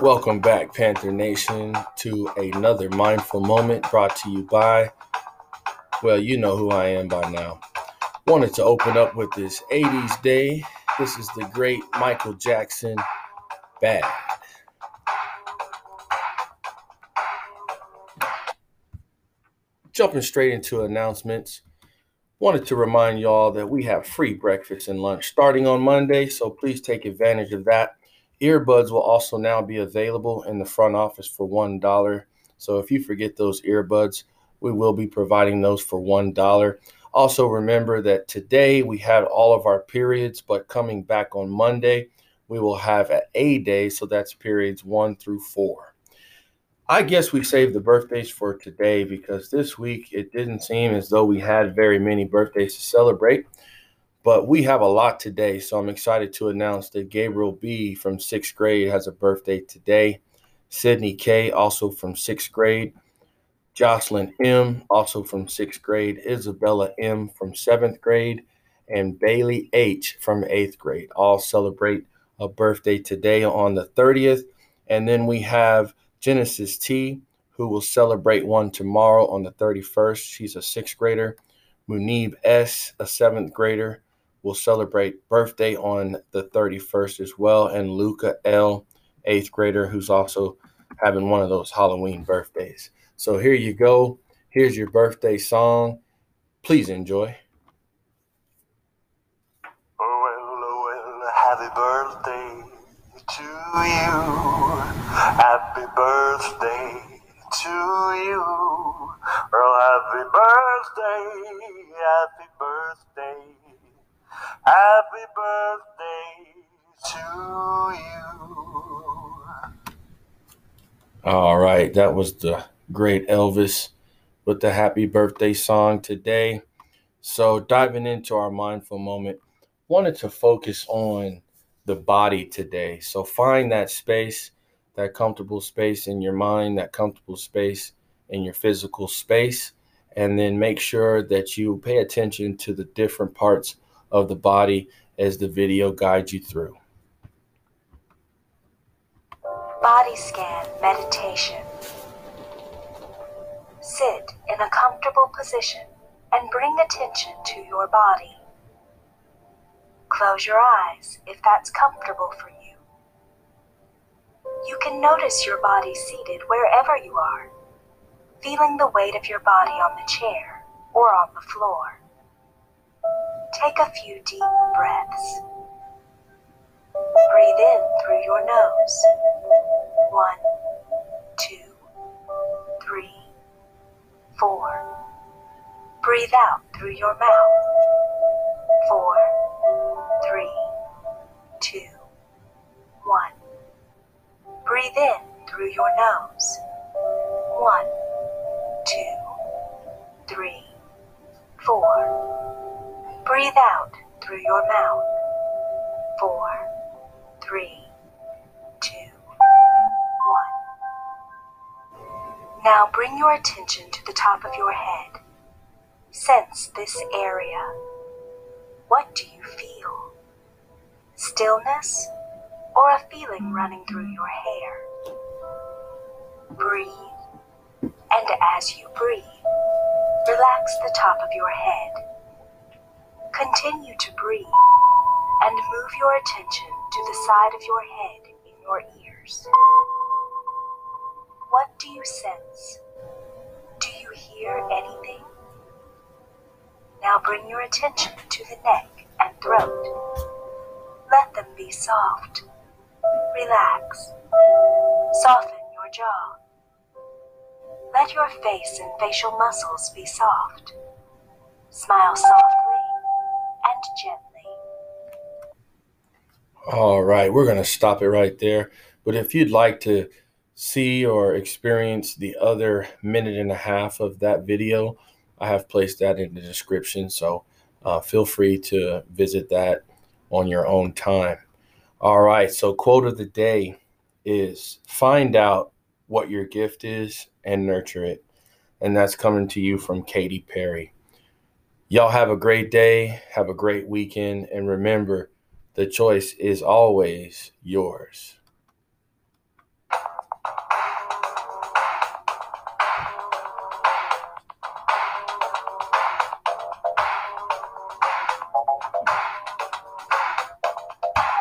Welcome back, Panther Nation, to another mindful moment brought to you by, well, you know who I am by now. Wanted to open up with this 80s day. This is the great Michael Jackson, Bad. Jumping straight into announcements, wanted to remind y'all that we have free breakfast and lunch starting on Monday, so please take advantage of that. Earbuds will also now be available in the front office for $1. So if you forget those earbuds, we will be providing those for $1. Also, remember that today we had all of our periods, but coming back on Monday, we will have an A day. So that's periods one through four. I guess we saved the birthdays for today because this week it didn't seem as though we had very many birthdays to celebrate. But we have a lot today, so I'm excited to announce that Gabriel B. from sixth grade has a birthday today. Sydney K. also from sixth grade. Jocelyn M. also from sixth grade. Isabella M. from seventh grade. And Bailey H. from eighth grade all celebrate a birthday today on the 30th. And then we have Genesis T., who will celebrate one tomorrow on the 31st. She's a sixth grader. Muneeb S., a seventh grader will celebrate birthday on the 31st as well. And Luka L, eighth grader, who's also having one of those Halloween birthdays. So here you go. Here's your birthday song. Please enjoy. Happy birthday to you. Happy birthday to you. Well, happy birthday, happy birthday. Happy birthday to you. All right, that was the great Elvis with the happy birthday song today. So, diving into our mindful moment, wanted to focus on the body today. So, find that space, that comfortable space in your mind, that comfortable space in your physical space, and then make sure that you pay attention to the different parts of the body as the video guides you through. Body scan meditation. Sit in a comfortable position and bring attention to your body. Close your eyes if that's comfortable for you. You can notice your body seated wherever you are, feeling the weight of your body on the chair or on the floor. Take a few deep breaths. Breathe in through your nose. One, two, three, four. Breathe out through your mouth. Four, three, two, one. Breathe in through your nose. One, two, three, four. Breathe out through your mouth. Four, three, two, one. Now bring your attention to the top of your head. Sense this area. What do you feel? Stillness or a feeling running through your hair? Breathe, and as you breathe, relax the top of your head Continue to breathe and move your attention to the side of your head in your ears. What do you sense? Do you hear anything? Now bring your attention to the neck and throat. Let them be soft. Relax. Soften your jaw. Let your face and facial muscles be soft. Smile softly All right, we're going to stop it right there. But if you'd like to see or experience the other minute and a half of that video, I have placed that in the description. So uh, feel free to visit that on your own time. All right, so quote of the day is find out what your gift is and nurture it. And that's coming to you from Katy Perry. Y'all have a great day, have a great weekend, and remember the choice is always yours.